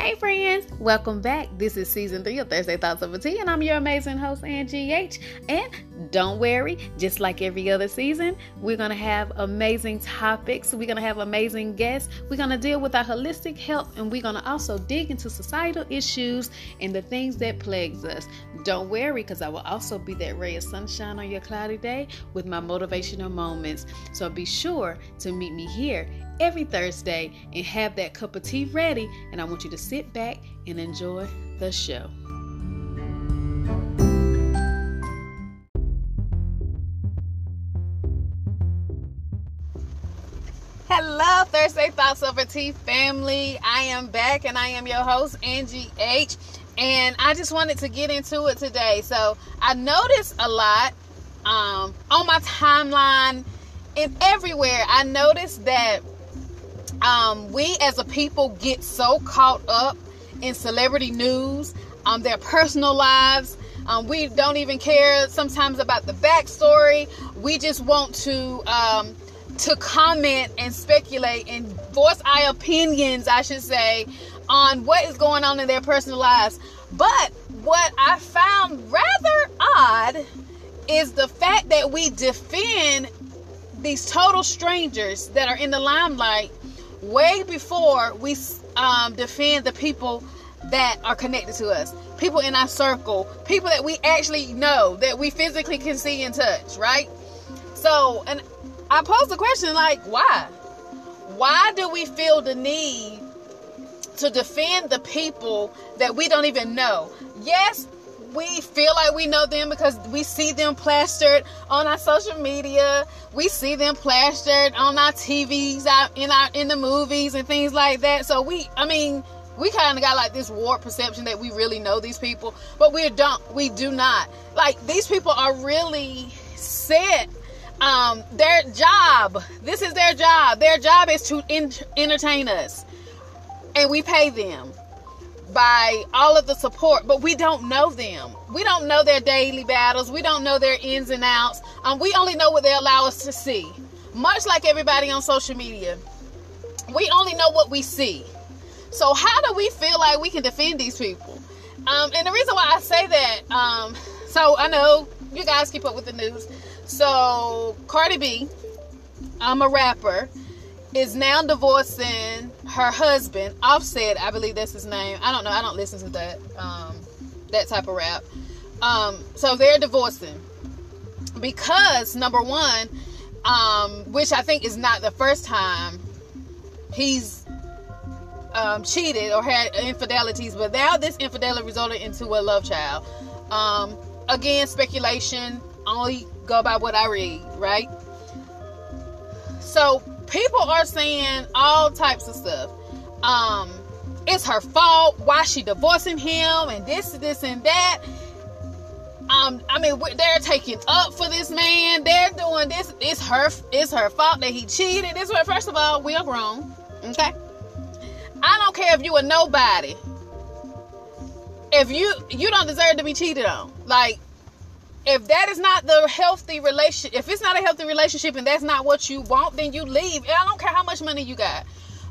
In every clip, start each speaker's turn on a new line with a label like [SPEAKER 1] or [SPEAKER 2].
[SPEAKER 1] Hey friends, welcome back. This is season three of Thursday Thoughts Over Tea, and I'm your amazing host, Angie H. And don't worry, just like every other season, we're gonna have amazing topics. We're gonna have amazing guests. We're gonna deal with our holistic health, and we're gonna also dig into societal issues and the things that plagues us. Don't worry, because I will also be that ray of sunshine on your cloudy day with my motivational moments. So be sure to meet me here every Thursday and have that cup of tea ready. And I want you to sit back and enjoy the show. Hello, Thursday Thoughts Over Tea family. I am back and I am your host, Angie H. And I just wanted to get into it today. So I noticed a lot um, on my timeline and everywhere. I noticed that um, we as a people get so caught up in celebrity news, um, their personal lives. Um, we don't even care sometimes about the backstory. We just want to um, to comment and speculate and voice our opinions, I should say, on what is going on in their personal lives. But what I found rather odd is the fact that we defend these total strangers that are in the limelight way before we um, defend the people that are connected to us, people in our circle, people that we actually know, that we physically can see and touch, right? So, and I pose the question like, why? Why do we feel the need to defend the people that we don't even know? Yes, we feel like we know them because we see them plastered on our social media. We see them plastered on our TVs out in our in the movies and things like that. So we I mean, we kind of got like this warped perception that we really know these people, but we don't we do not. Like these people are really set um their job. This is their job. Their job is to in, entertain us. And we pay them by all of the support, but we don't know them. We don't know their daily battles. We don't know their ins and outs. Um, we only know what they allow us to see. Much like everybody on social media, we only know what we see. So how do we feel like we can defend these people? Um, and the reason why I say that, um, so I know you guys keep up with the news. So Cardi B, I'm a rapper, is now divorcing her husband, Offset, I believe that's his name. I don't know. I don't listen to that um, that type of rap. Um, so they're divorcing because number one, um, which I think is not the first time he's um, cheated or had infidelities, but now this infidelity resulted into a love child. Um, again, speculation. Only go by what I read, right? So people are saying all types of stuff. Um, it's her fault. Why she divorcing him and this, this, and that. Um, I mean, they're taking up for this man. They're doing this. It's her. It's her fault that he cheated. This way, first of all, we are grown. Okay. I don't care if you a nobody. If you you don't deserve to be cheated on. Like if that is not the healthy relationship, if it's not a healthy relationship and that's not what you want, then you leave. And I don't care how much money you got.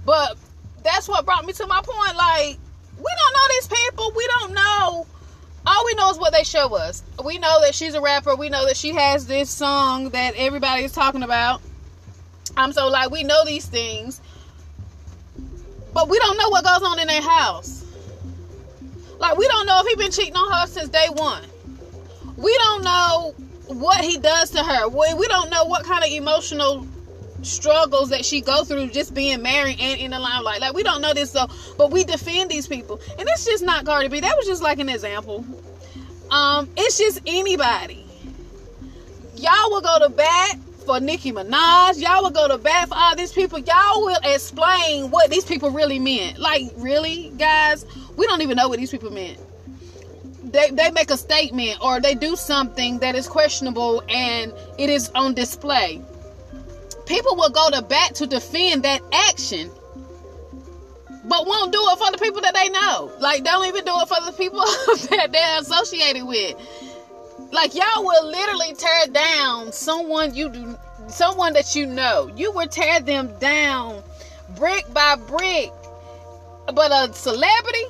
[SPEAKER 1] But that's what brought me to my point. Like, we don't know these people. We don't know. All we know is what they show us. We know that she's a rapper. We know that she has this song that everybody is talking about. I'm um, so like we know these things, but we don't know what goes on in their house. Like we don't know if he been cheating on her since day one we don't know what he does to her. We, we don't know what kind of emotional struggles that she go through just being married and in the limelight. Like we don't know this so but we defend these people. And it's just not Cardi B. That was just like an example. Um, it's just anybody. Y'all will go to bat for Nicki Minaj. Y'all will go to bat for all these people. Y'all will explain what these people really meant. Like, really, guys? We don't even know what these people meant they, they make a statement or they do something that is questionable and it is on display. People will go to bat to defend that action, but won't do it for the people that they know. Like, don't even do it for the people that they're associated with. Like, y'all will literally tear down someone you do, someone that you know. You will tear them down brick by brick but a celebrity,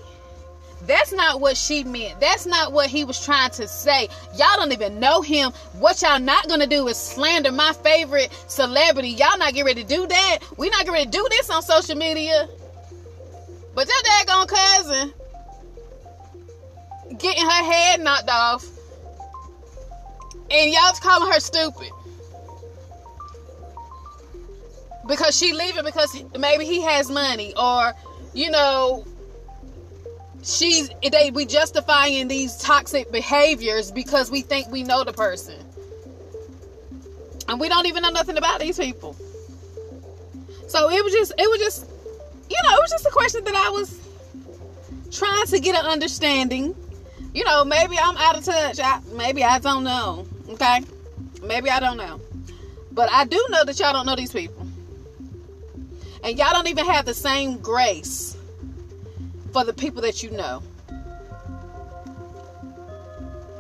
[SPEAKER 1] that's not what she meant. That's not what he was trying to say. Y'all don't even know him. What y'all not gonna do is slander my favorite celebrity. Y'all not get ready to do that. We not get ready to do this on social media. But your daggone cousin getting her head knocked off, and y'all calling her stupid because she leaving because maybe he has money or you know she's they we justifying these toxic behaviors because we think we know the person. And we don't even know nothing about these people. So it was just it was just you know it was just a question that i was trying to get an understanding. You know maybe i'm out of touch. I, maybe i don't know okay? Maybe i don't know. But i do know that y'all don't know these people. And y'all don't even have the same grace for the people that you know.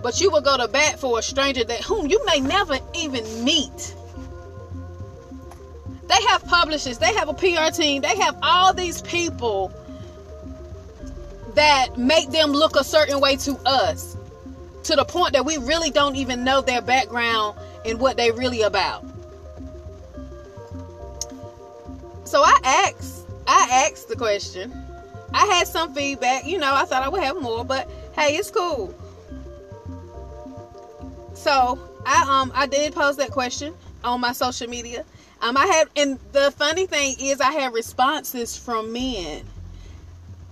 [SPEAKER 1] But you will go to bat for a stranger that whom you may never even meet. They have publishers, they have a PR team, they have all these people that make them look a certain way to us to the point that we really don't even know their background and what they really about. So I asked, I asked the question. I had some feedback. You know, I thought I would have more, but hey, it's cool. So I um I did post that question on my social media. Um, I had, and the funny thing is, I had responses from men.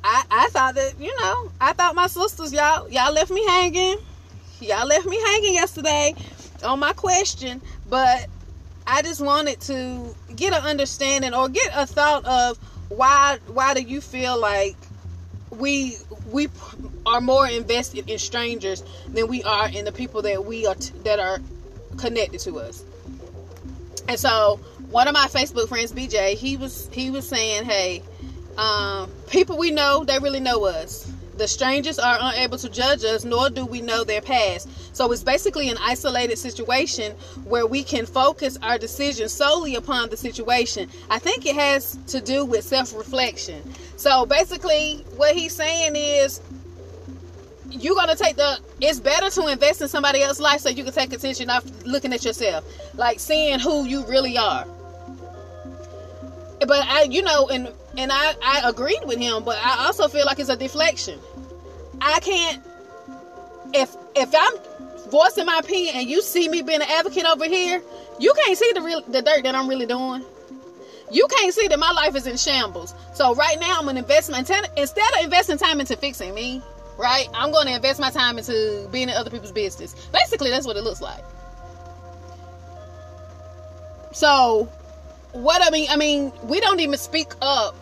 [SPEAKER 1] I I thought that you know, I thought my sisters, y'all y'all left me hanging. Y'all left me hanging yesterday on my question, but I just wanted to get an understanding or get a thought of why why do you feel like we we are more invested in strangers than we are in the people that we are t- that are connected to us. And so one of my Facebook friends, BJ, he was he was saying, "Hey, um, people we know, they really know us. The strangers are unable to judge us, nor do we know their past. So it's basically an isolated situation where we can focus our decision solely upon the situation. I think it has to do with self reflection. So basically, what he's saying is you're gonna take the it's better to invest in somebody else's life so you can take attention off looking at yourself like seeing who you really are but i you know and and i i agreed with him but i also feel like it's a deflection i can't if if i'm voicing my opinion and you see me being an advocate over here you can't see the real the dirt that i'm really doing. You can't see that my life is in shambles. So right now i'm an investment instead of investing time into fixing me right i'm going to invest my time into being in other people's business. Basically that's what it looks like. So what I mean, I mean, we don't even speak up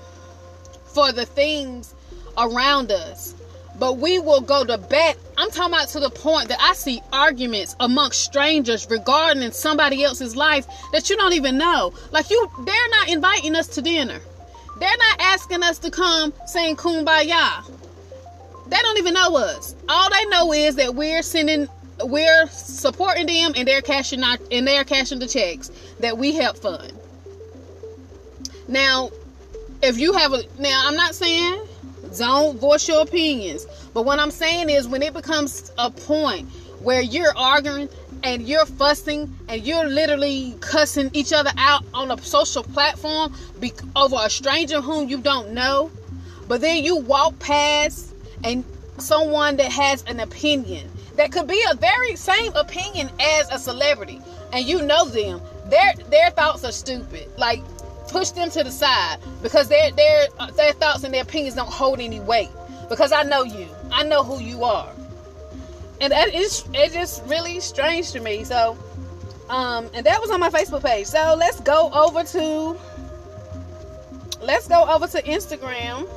[SPEAKER 1] for the things around us, but we will go to bat. I'm talking about to the point that I see arguments amongst strangers regarding somebody else's life that you don't even know. Like you, they're not inviting us to dinner. They're not asking us to come sing kumbaya. They don't even know us. All they know is that we're sending we're supporting them and they're cashing out and they're cashing the checks that we help fund. Now, if you have a now, I'm not saying don't voice your opinions, but what I'm saying is when it becomes a point where you're arguing and you're fussing and you're literally cussing each other out on a social platform be- over a stranger whom you don't know, but then you walk past and someone that has an opinion that could be a very same opinion as a celebrity and you know them their their thoughts are stupid. Like push them to the side because their their their thoughts and their opinions don't hold any weight. Because I know you, I know who you are, and that is it's just really strange to me. So, um, and that was on my Facebook page. So let's go over to let's go over to Instagram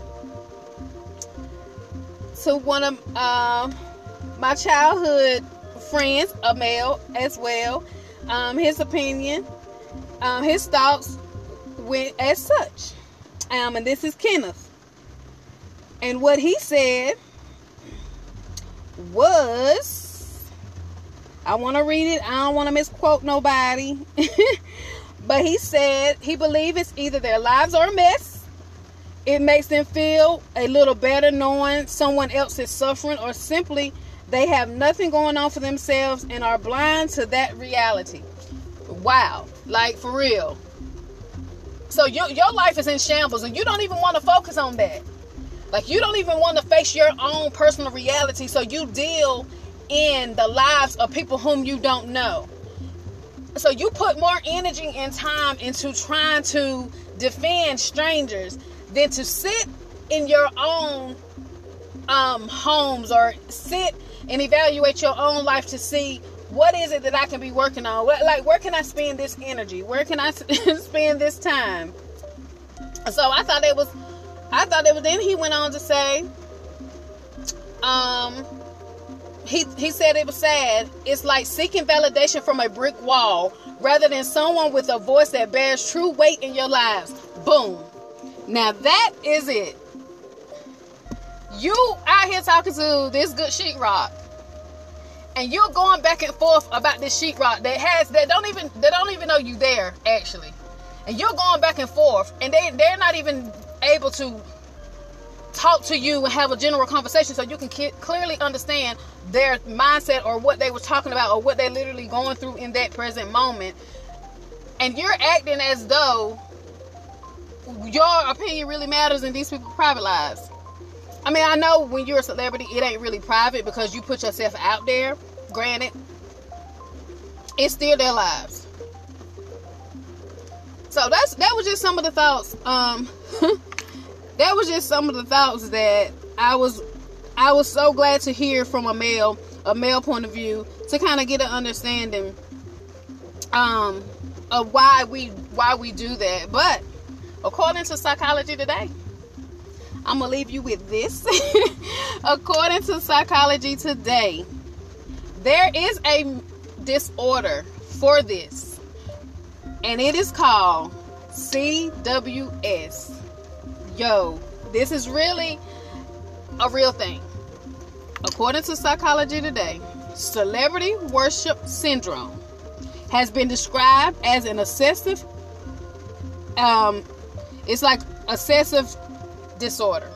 [SPEAKER 1] to one of uh, my childhood friends, a male as well. Um, his opinion, um, his thoughts went as such. Um, and this is Kenneth. And what he said was I want to read it. I don't want to misquote nobody. but he said he believes it's either their lives are a mess, It makes them feel a little better knowing someone else is suffering or simply they have nothing going on for themselves and are blind to that reality. Wow. Like for real. So your, your life is in shambles and you don't even want to focus on that. Like you don't even want to face your own personal reality. So you deal in the lives of people whom you don't know. So you put more energy and time into trying to defend strangers than to sit in your own um, homes or sit and evaluate your own life to see what is it that I can be working on. What, like, where can I spend this energy? Where can I spend this time? So I thought it was, I thought it was. Then he went on to say, um, he he said it was sad. It's like seeking validation from a brick wall rather than someone with a voice that bears true weight in your lives. Boom. Now that is it. You out here talking to this good sheetrock, and you're going back and forth about this sheetrock that has that don't even they don't even know you there actually, and you're going back and forth, and they they're not even able to talk to you and have a general conversation so you can clearly understand their mindset or what they were talking about or what they're literally going through in that present moment and you're acting as though your opinion really matters in these people's private lives. I mean, I know when you're a celebrity, it ain't really private because you put yourself out there. Granted, it's still their lives. So that's that was just some of the thoughts. Um, that was just some of the thoughts that I was I was so glad to hear from a male a male point of view to kind of get an understanding um of why we why we do that. But according to psychology today, I'm gonna leave you with this. according to psychology today, there is a disorder for this, and it is called CWS. Yo, this is really a real thing. According to Psychology Today, celebrity worship syndrome has been described as an obsessive um it's like obsessive disorder.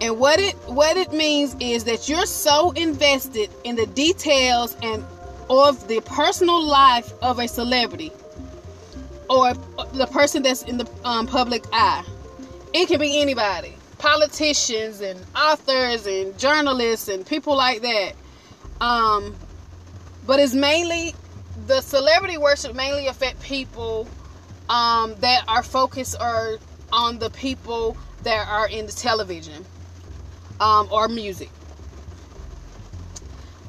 [SPEAKER 1] And what it what it means is that you're so invested in the details and of the personal life of a celebrity or the person that's in the um, public eye. It can be anybody, politicians and authors and journalists and people like that. Um, but it's mainly the celebrity worship mainly affect people um, that are focused or on the people that are in the television um, or music.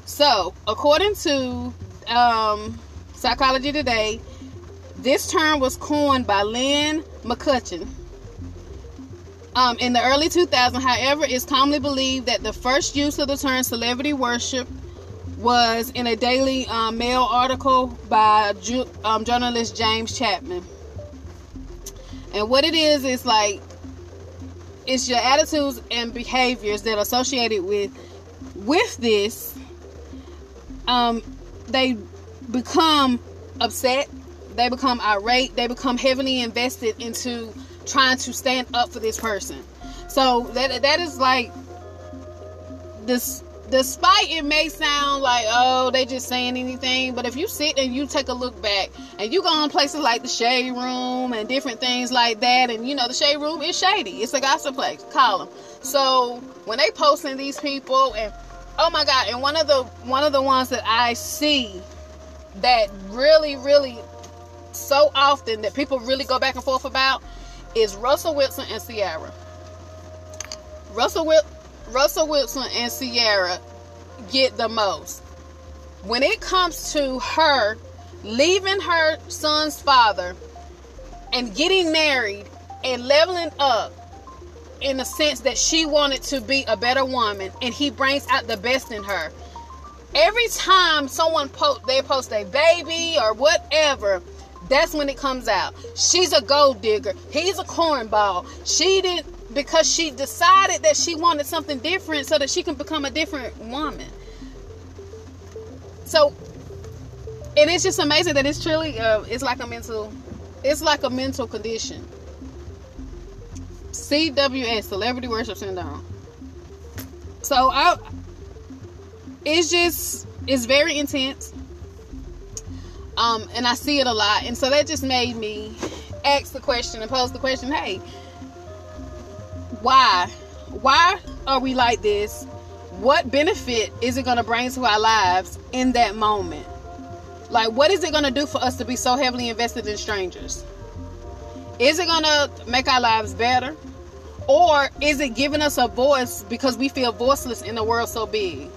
[SPEAKER 1] So, according to um, Psychology Today, this term was coined by Lynn McCutcheon. Um, in the early 2000s, however, it's commonly believed that the first use of the term celebrity worship was in a Daily um, Mail article by ju- um, journalist James Chapman. And what it is is like it's your attitudes and behaviors that are associated with with this. Um, they become upset they become irate, they become heavily invested into trying to stand up for this person. So that that is like this despite it may sound like oh they just saying anything but if you sit and you take a look back and you go on places like the shade room and different things like that and you know the shade room is shady it's a gossip place call them so when they posting these people and oh my god and one of the one of the ones that i see that really really so often that people really go back and forth about is Russell Wilson and Ciara. Russell Wil- Russell Wilson and Ciara get the most. When it comes to her leaving her son's father and getting married and leveling up in the sense that she wanted to be a better woman and he brings out the best in her. Every time someone post they post a baby or whatever, that's when it comes out. She's a gold digger. He's a cornball. She didn't because she decided that she wanted something different so that she can become a different woman. So, and it's just amazing that it's truly uh, it's like a mental, it's like a mental condition. CWS, Celebrity Worship Syndrome. So I, it's just it's very intense. Um, and I see it a lot, and so that just made me ask the question and pose the question: Hey, why? Why are we like this? What benefit is it going to bring to our lives in that moment? Like, what is it going to do for us to be so heavily invested in strangers? Is it going to make our lives better? Or is it giving us a voice because we feel voiceless in a world so big?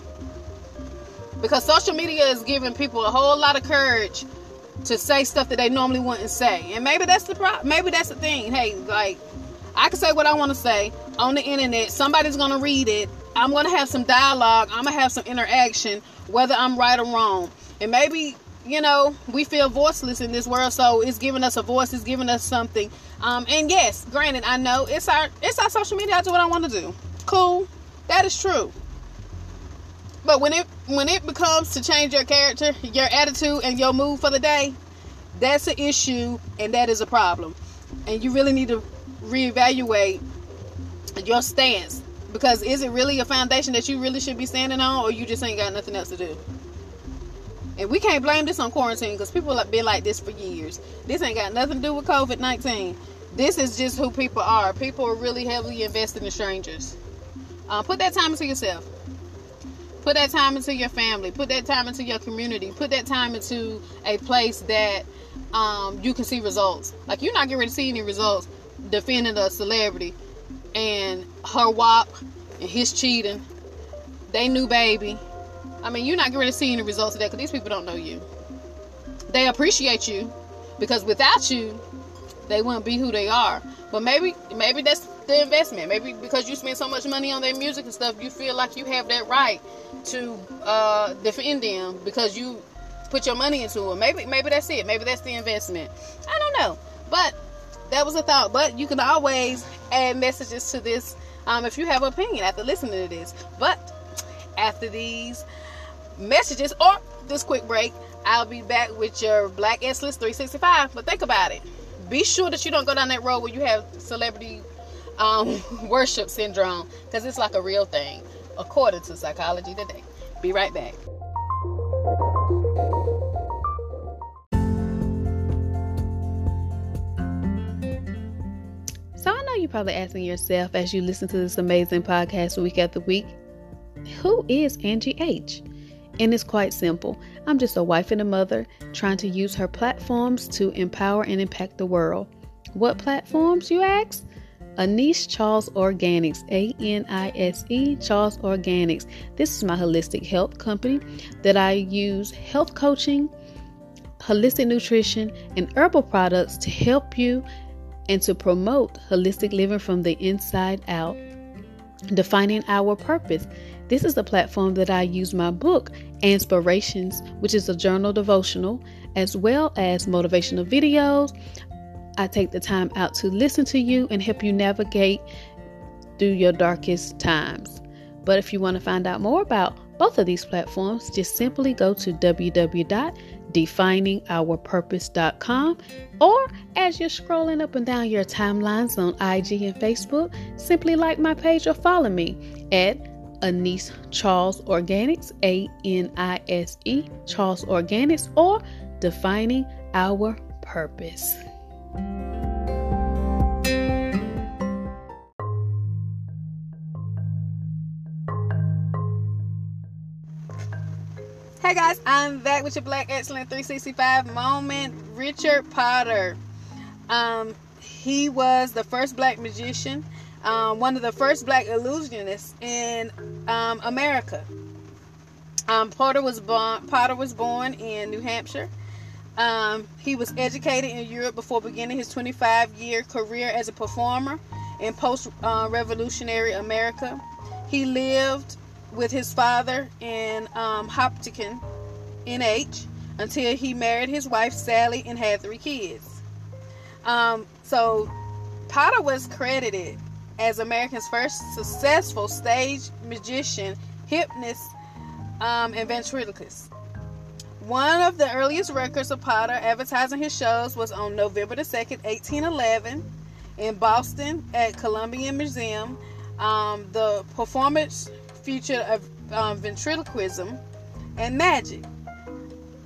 [SPEAKER 1] Because social media is giving people a whole lot of courage to say stuff that they normally wouldn't say. And maybe that's the pro- maybe that's the thing. Hey, like I can say what I want to say on the internet. Somebody's going to read it. I'm going to have some dialogue. I'm going to have some interaction whether I'm right or wrong. And maybe you know, we feel voiceless in this world, so it's giving us a voice, it's giving us something. Um, and yes, granted, I know it's our it's our social media. I do what I want to do. Cool, that is true. But when it when it becomes to change your character, your attitude, and your mood for the day, that's an issue, and that is a problem. And you really need to reevaluate your stance because is it really a foundation that you really should be standing on, or you just ain't got nothing else to do? And we can't blame this on quarantine because people have been like this for years. This ain't got nothing to do with COVID 19. This is just who people are. People are really heavily invested in strangers. Uh, put that time into yourself. Put that time into your family. Put that time into your community. Put that time into a place that um, you can see results. Like you're not getting ready to see any results defending a celebrity and her WAP and his cheating. They knew baby I mean, you're not going to see any results of that because these people don't know you. They appreciate you because without you, they wouldn't be who they are. But maybe, maybe that's the investment. Maybe because you spend so much money on their music and stuff, you feel like you have that right to uh, defend them because you put your money into it. Maybe, maybe that's it. Maybe that's the investment. I don't know, but that was a thought. But you can always add messages to this um, if you have an opinion after listening to this. But after these messages or this quick break, I'll be back with your Black Excellence 365. But think about it. Be sure that you don't go down that road where you have celebrity um, worship syndrome because it's like a real thing, according to Psychology Today. Be right back. You're probably asking yourself as you listen to this amazing podcast week after week, who is Angie H? And it's quite simple. I'm just a wife and a mother trying to use her platforms to empower and impact the world. What platforms, you ask? Anise Charles Organics, A N I S E Charles Organics. This is my holistic health company that I use health coaching, holistic nutrition, and herbal products to help you and to promote holistic living from the inside out. Defining our purpose. This is the platform that I use my book, Inspirations, which is a journal devotional, as well as motivational videos. I take the time out to listen to you and help you navigate through your darkest times. But if you want to find out more about both of these platforms, just simply go to www.definingourpurpose.com or as you're scrolling up and down your timelines on IG and Facebook, simply like my page or follow me at Anise Charles Organics, A N I S E Charles Organics, or Defining Our Purpose. Hey guys, I'm back with your Black Excellent 365 moment. Richard Potter. Um, he was the first black magician um, one of the first black illusionists in um, America. Um, Potter was born. Potter was born in New Hampshire. Um, he was educated in Europe before beginning his 25-year career as a performer in post-revolutionary uh, America. He lived with his father in um, Hopkinton, NH, until he married his wife Sally and had three kids. Um, so Potter was credited as America's first successful stage magician, hypnotist, um, and ventriloquist. One of the earliest records of Potter advertising his shows was on November the 2nd, 1811, in Boston at Columbian Museum. Um, the performance featured um, ventriloquism and magic.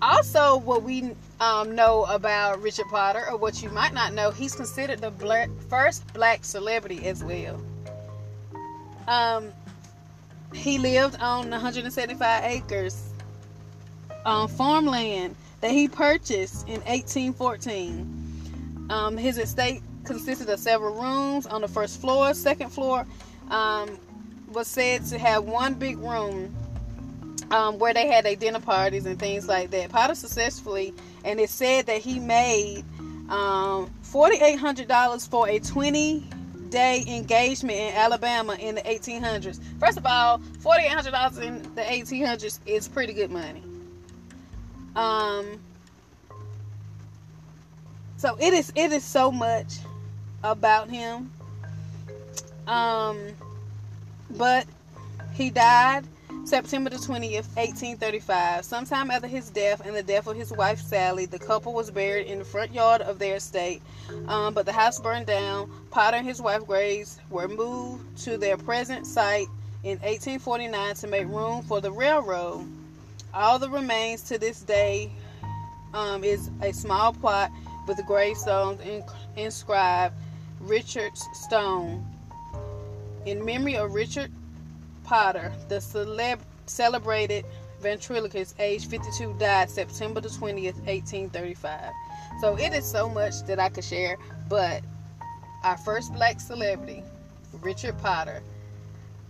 [SPEAKER 1] Also, what we um, know about Richard Potter, or what you might not know, he's considered the black, first black celebrity as well. Um, he lived on 175 acres um, farmland that he purchased in 1814. Um, his estate consisted of several rooms on the first floor. Second floor um, was said to have one big room um, where they had their dinner parties and things like that. Potter successfully, and it said that he made um, $4,800 for a 20 day engagement in Alabama in the 1800s. First of all, $4,800 in the 1800s is pretty good money. Um, so it is it is so much about him. Um, but he died September the 20th, 1835. Sometime after his death and the death of his wife Sally, the couple was buried in the front yard of their estate. Um, but the house burned down. Potter and his wife Grace were moved to their present site in 1849 to make room for the railroad. All the remains to this day um, is a small plot with gravestones inscribed Richard's Stone in memory of Richard Potter, the celeb- celebrated ventriloquist, age 52, died September the 20th, 1835. So it is so much that I could share, but our first black celebrity, Richard Potter,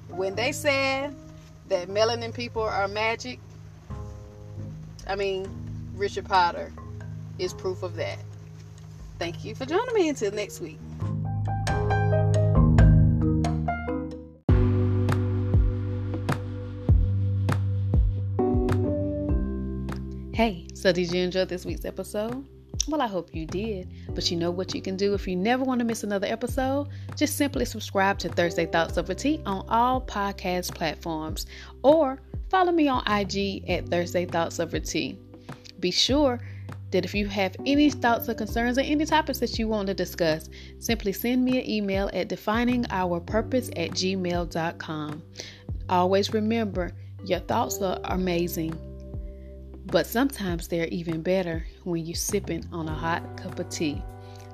[SPEAKER 1] when they said that melanin people are magic, I mean, Richard Potter is proof of that. Thank you for joining me until next week. Hey, so did you enjoy this week's episode? Well, I hope you did. But you know what you can do if you never want to miss another episode? Just simply subscribe to Thursday Thoughts Over Tea on all podcast platforms or follow me on IG at Thursday Thoughts Over Tea. Be sure that if you have any thoughts or concerns or any topics that you want to discuss, simply send me an email at definingourpurpose at gmail.com. Always remember, your thoughts are amazing but sometimes they're even better when you're sipping on a hot cup of tea.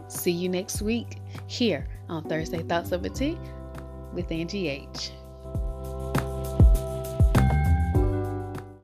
[SPEAKER 1] See you next week here on Thursday Thoughts Over Tea with Angie H.